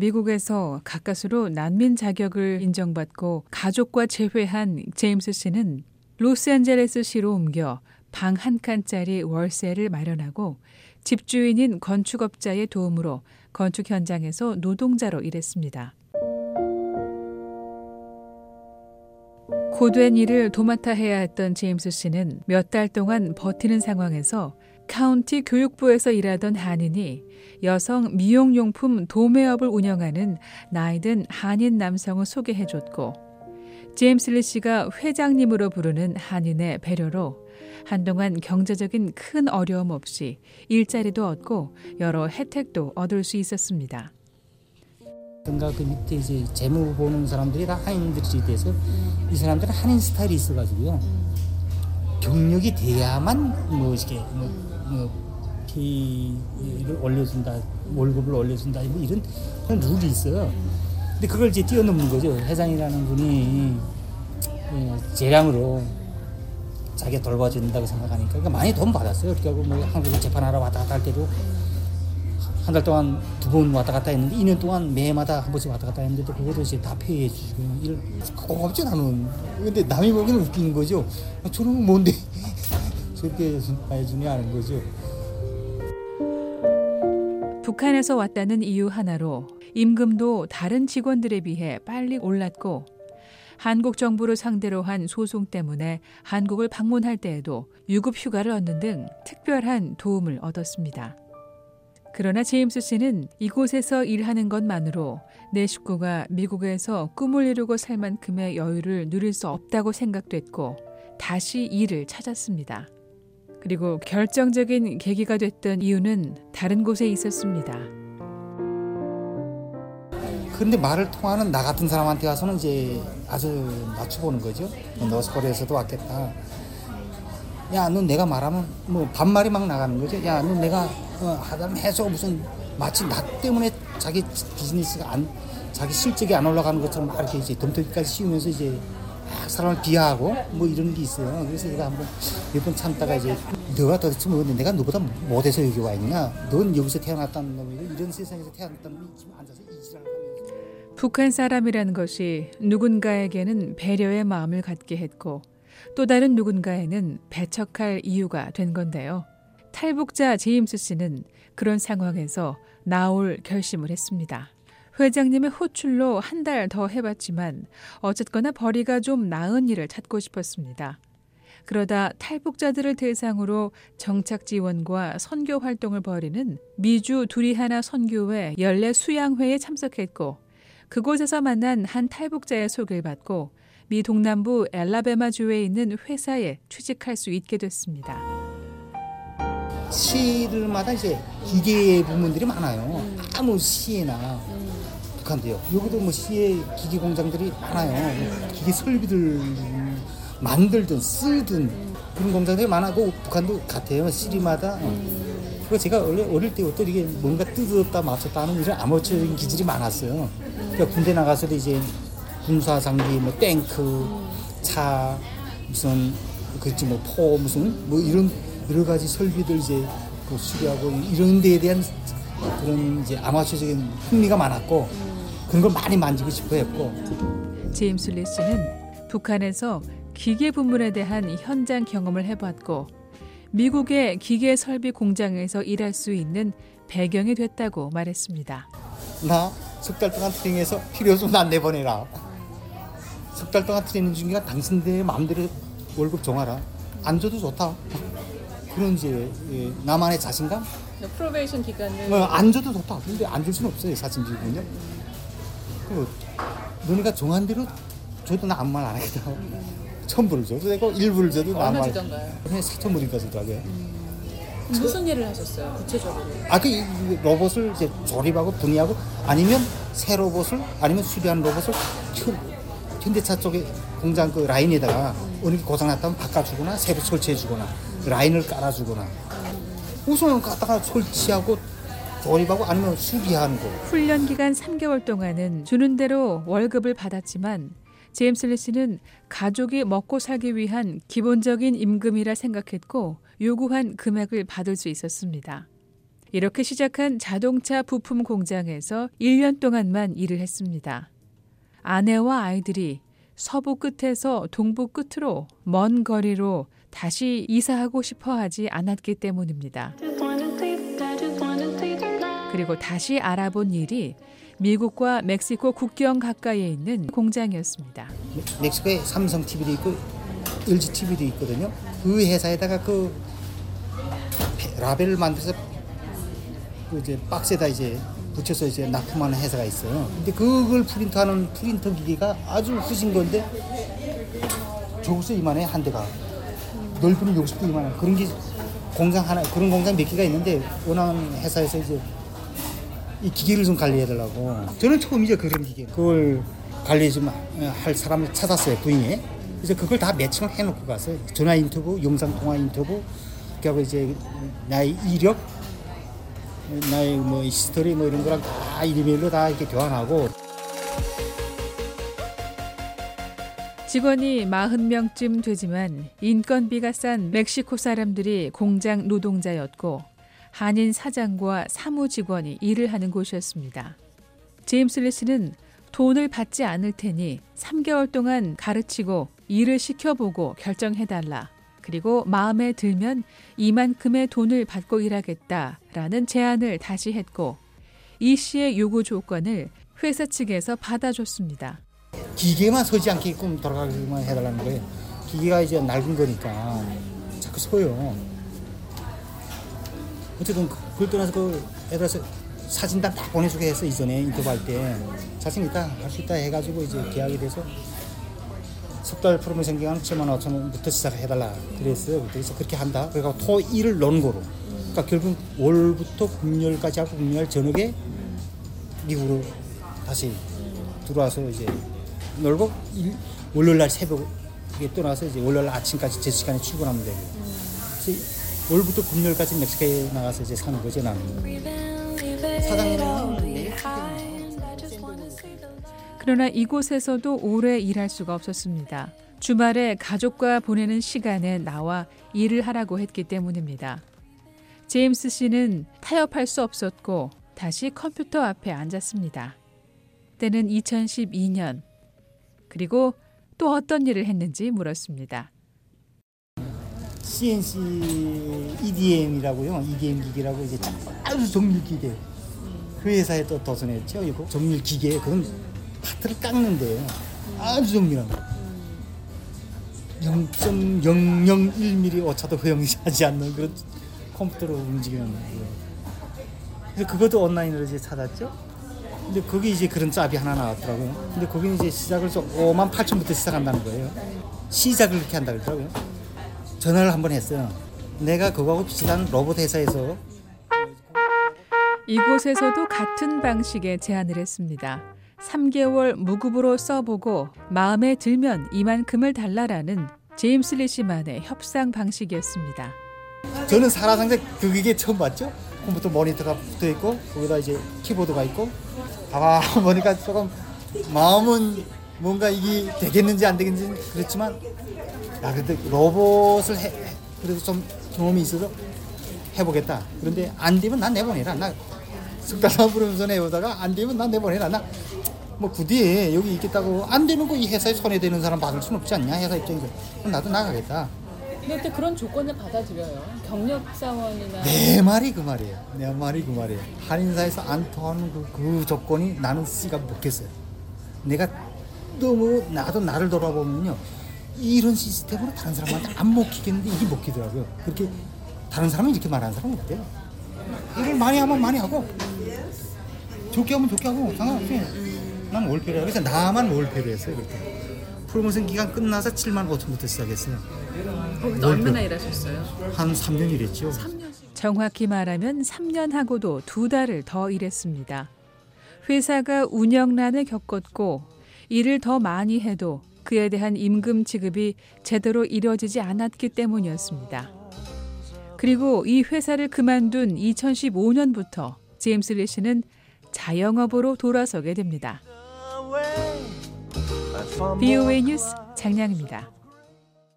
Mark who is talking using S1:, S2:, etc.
S1: 미국에서 가까스로 난민 자격을 인정받고 가족과 재회한 제임스 씨는 로스앤젤레스시로 옮겨 방 한 칸짜리 월세를 마련하고 집주인인 건축업자의 도움으로 건축 현장에서 노동자로 일했습니다. 고된 일을 도맡아 해야 했던 제임스 씨는 몇 달 동안 버티는 상황에서 카운티 교육부에서 일하던 한인이 여성 미용용품 도매업을 운영하는 나이든 한인 남성을 소개해줬고 제임스 리 씨가 회장님으로 부르는 한인의 배려로 한동안 경제적인 큰 어려움 없이 일자리도 얻고 여러 혜택도 얻을 수 있었습니다.
S2: 뭔가 그 밑에 이제 재무 보는 사람들이 다 한인들이 돼서 이 사람들은 한인 스타일이 있어가지고요. 경력이 돼야만 뭐 이렇게 뭐, 뭐 피를 올려준다, 월급을 올려준다 뭐 이런 그런 룰이 있어요. 근데 그걸 이제 뛰어넘는 거죠. 회장이라는 분이 예, 재량으로 자기가 돌봐준다고 생각하니까 그러니까 많이 돈 받았어요. 하고 뭐 한국 재판하러 왔다 갔다 할 때도 한 달 동안 두 번 왔다 갔다 했는데 2년 동안 매마다 한 번씩 왔다 갔다 했는데도 그것도 이제 다 페이해 주시고 일 고맙지 나는. 근데 남이 보기에는 웃기는 거죠. 아, 저놈은 뭔데 저렇게 해주냐 하는 거죠.
S1: 북한에서 왔다는 이유 하나로 임금도 다른 직원들에 비해 빨리 올랐고 한국 정부를 상대로 한 소송 때문에 한국을 방문할 때에도 유급 휴가를 얻는 등 특별한 도움을 얻었습니다. 그러나 제임스 씨는 이곳에서 일하는 것만으로 내 식구가 미국에서 꿈을 이루고 살 만큼의 여유를 누릴 수 없다고 생각됐고 다시 일을 찾았습니다. 그리고 결정적인 계기가 됐던 이유는 다른 곳에 있었습니다.
S2: 그런데 말을 통하는 나 같은 사람한테 와서는 이제 아주 낮춰보는 거죠. 너스코리에서도 왔겠다. 야, 너 내가 말하면 뭐 반말이 막 나가는 거죠. 야, 너 내가 어, 하다면 해서 무슨 마치 나 때문에 자기 비즈니스가 안, 자기 실적이 안 올라가는 것처럼 막 이렇게 이제 덤터기까지 씌우면서 이제 막 사람을 비하하고 뭐 이런 게 있어요. 그래서 제가 한번 몇 번 참다가 이제 너가 도대체 뭐 내가 너보다 못해서 여기 와 있냐? 넌 여기서 태어났다는 놈이고 이런 세상에서 태어났다는 놈이 지금 앉아서 이지랄
S1: 북한 사람이라는 것이 누군가에게는 배려의 마음을 갖게 했고 또 다른 누군가에는 배척할 이유가 된 건데요. 탈북자 제임스 씨는 그런 상황에서 나올 결심을 했습니다. 회장님의 호출로 한 달 더 해봤지만 어쨌거나 벌이가 좀 나은 일을 찾고 싶었습니다. 그러다 탈북자들을 대상으로 정착 지원과 선교 활동을 벌이는 미주 둘이 하나 선교회 연례 수양회에 참석했고 그곳에서 만난 한 탈북자의 소개를 받고 미 동남부 엘라베마주에 있는 회사에 취직할 수 있게 됐습니다.
S2: 시들마다 이제 기계 부문들이 많아요. 아무 시에 나 북한도요. 여기도 뭐 시의 기계 공장들이 많아요. 기계 설비들 만들든 쓰든 그런 공장들이 많아고 북한도 같아요. 시리마다. 그리고 제가 원래 어릴 때부터 이게 뭔가 뜯었다 맞췄다 하는 이런 아마추어적인 기질이 많았어요. 그러니까 군대 나가서도 이제 군사 장비, 뭐 탱크, 차, 무슨 그렇지 뭐 포 무슨 뭐 이런 여러 가지 설비들 이제 그 수리하고 이런 데에 대한 그런 이제 아마추어적인 흥미가 많았고 그런 걸 많이 만지고 싶어 했고
S1: 제임스 리스는 북한에서 기계 부문에 대한 현장 경험을 해봤고 미국의 기계 설비 공장에서 일할 수 있는 배경이 됐다고 말했습니다.
S2: 나 석 달 동안 트레이닝해서 필요 없으면 난 내보내라. 석 달 동안 트레이닝 중이가 당신들 마음대로 월급 정하라. 안 줘도 좋다. 그런 이제 예, 나만의 자신감?
S3: 프로베이션 기간을
S2: 어, 안 줘도 좋다. 근데 안 줄 수는 없어요. 사진 비군요. 그리고 너네가 정한 대로 줘도 나 아무 말 안 하겠다. 천불을 줘도 되고 일부를 줘도 나 아무
S3: 얼마
S2: 말.
S3: 주던가요?
S2: 그냥 사천불인가 주더라고요.
S3: 무슨 일을 하셨어요? 구체적으로?
S2: 아, 그 이- 이 로봇을 이제 조립하고 분해하고 아니면 새 로봇을 아니면 수리한 로봇을 현, 현대차 쪽에 공장 그 라인에다가 어느 게 고장났다면 바꿔주거나 새로 설치해주거나 라인을 깔아주거나 우선 갖다가 설치하고 조립하고 아니면 수리하는 거.
S1: 훈련 기간 3개월 동안은 주는 대로 월급을 받았지만 제임스 리스는 가족이 먹고 살기 위한 기본적인 임금이라 생각했고 요구한 금액을 받을 수 있었습니다. 이렇게 시작한 자동차 부품 공장에서 1년 동안만 일을 했습니다. 아내와 아이들이 서부 끝에서 동부 끝으로 먼 거리로 다시 이사하고 싶어 하지 않았기 때문입니다. 그리고 다시 알아본 일이 미국과 멕시코 국경 가까이에 있는 공장이었습니다.
S2: 멕시코에 삼성 TV도 있고 LG TV도 있거든요. 그 회사에다가 그 라벨을 만들어서 그 이제 박스에다 이제 붙여서 이제 납품하는 회사가 있어요. 근데 그걸 프린트하는 프린터 기계가 아주 후진 건데 저기서 이만해 한 대가 넓이는 여기서도 이만해 그런 게 공장 하나 그런 공장 몇 개가 있는데 원하는 회사에서 이제 이 기계를 좀 관리해 달라고. 저는 처음이죠 그런 기계 그걸 관리 좀 할 사람을 찾았어요 부인에 그래서 그걸 다 매칭을 해놓고 가서 전화 인터뷰 영상 통화 인터뷰 그리고 이제 나의 이력 나의 뭐 history 뭐 이런 거랑 다 이메일로 다 이렇게 교환하고.
S1: 직원이 40명쯤 되지만 인건비가 싼 멕시코 사람들이 공장 노동자였고 한인 사장과 사무 직원이 일을 하는 곳이었습니다. 제임스 리스는 돈을 받지 않을 테니 3개월 동안 가르치고 일을 시켜보고 결정해달라. 그리고 마음에 들면 이만큼의 돈을 받고 일하겠다라는 제안을 다시 했고 이 씨의 요구 조건을 회사 측에서 받아줬습니다.
S2: 기계만 서지 않게끔 돌아가기만 해달라는 거예요. 기계가 이제 낡은 거니까 자꾸 서요. 어쨌든 그걸 떠나서 그 애들서 사진단 다 보내주게 해서 이전에 인터뷰할 때 자신 있다 할 수 있다 해가지고 이제 계약이 돼서 석 달 프로모션 기간 7만 5천 원부터 시작해달라 그랬어요. 그래서 그렇게 한다. 그래서 토 1을 넣은 거로. 그러니까 결국 월부터 금요일까지 하고 금요일 저녁에 미국으로 다시 들어와서 이제 놀고 일, 월요일 날 새벽에 떠나서 이제 월요일 아침까지 제 시간에 출근하면 되고. 월부터 금요일까지 멕시코에 나가서 이제 사는 거죠 나는.
S1: 그러나 이곳에서도 오래 일할 수가 없었습니다. 주말에 가족과 보내는 시간에 나와 일을 하라고 했기 때문입니다. 제임스 씨는 타협할 수 없었고 다시 컴퓨터 앞에 앉았습니다. 때는 2012년. 그리고 또 어떤 일을 했는지 물었습니다.
S2: CNC EDM이라고요. EDM 기계라고 이제 아주 정밀 기계. 그 회사에 또 도전했죠. 이거 정밀 기계. 그건 파트를 깎는데 아주 정밀한 거. 0.001mm 오차도 허용하지 않는 그런 컴퓨터로 움직이는 거예요. 그래서 그것도 온라인으로 이제 찾았죠. 근데 거기 이제 그런 짭이 하나 나왔더라고요. 근데 거기는 이제 시작을 5만 8천부터 시작한다는 거예요. 시작을 그렇게 한다 그러더라고요. 전화를 한 번 했어요. 내가 그거하고 비슷한 로봇 회사에서
S1: 이곳에서도 같은 방식의 제안을 했습니다. 3개월 무급으로 써보고 마음에 들면 이만큼을 달라라는 제임스 리시만의 협상 방식이었습니다.
S2: 저는 살아상대 그 기계 처음 봤죠. 컴퓨터 모니터가 붙어 있고 거기다 이제 키보드가 있고 봐봐 보니까 조금 마음은 뭔가 이게 되겠는지 안 되겠는지 그렇지만 야 근데 로봇을 해, 그래도 좀 경험이 있어서 해보겠다. 그런데 안 되면 난 내보내라. 나 석달만 부르면서 내보다가 안 되면 난 내보내라. 나 뭐 굳이 여기 있겠다고 안 되면 그이 회사에 손해되는 사람 받을 수는 없지 않냐 회사 입장에서 나도 나가겠다.
S3: 근데 그런 조건을 받아들여요. 경력 사원이나
S2: 내 말이 그 말이에요. 내 말이 그 말이에요. 한인사에서 안 통하는 그, 그 조건이 나는 씨가 먹겠어요. 내가 너무 나도 나를 돌아보면요. 이런 시스템으로 다른 사람한테 안 먹히겠는데 이게 먹히더라고요. 그렇게 다른 사람은 이렇게 말하는 사람은 없대요. 일을 많이 하면 많이 하고 좋게 하면 좋게 하고 상관없지. 난 월패를 그래서 나만 월패를 했어요. 그렇게. 프로모션 기간 끝나서 7만 5천부터 시작했어요.
S3: 거기서 얼마나 일하셨어요?
S2: 한 3년 일했죠.
S1: 정확히 말하면 3년 하고도 두 달을 더 일했습니다. 회사가 운영난을 겪었고 일을 더 많이 해도 그에 대한 임금 지급이 제대로 이뤄지지 않았기 때문이었습니다. 그리고 이 회사를 그만둔 2015년부터 제임스 리시는 자영업으로 돌아서게 됩니다. BOA 뉴스 장량입니다.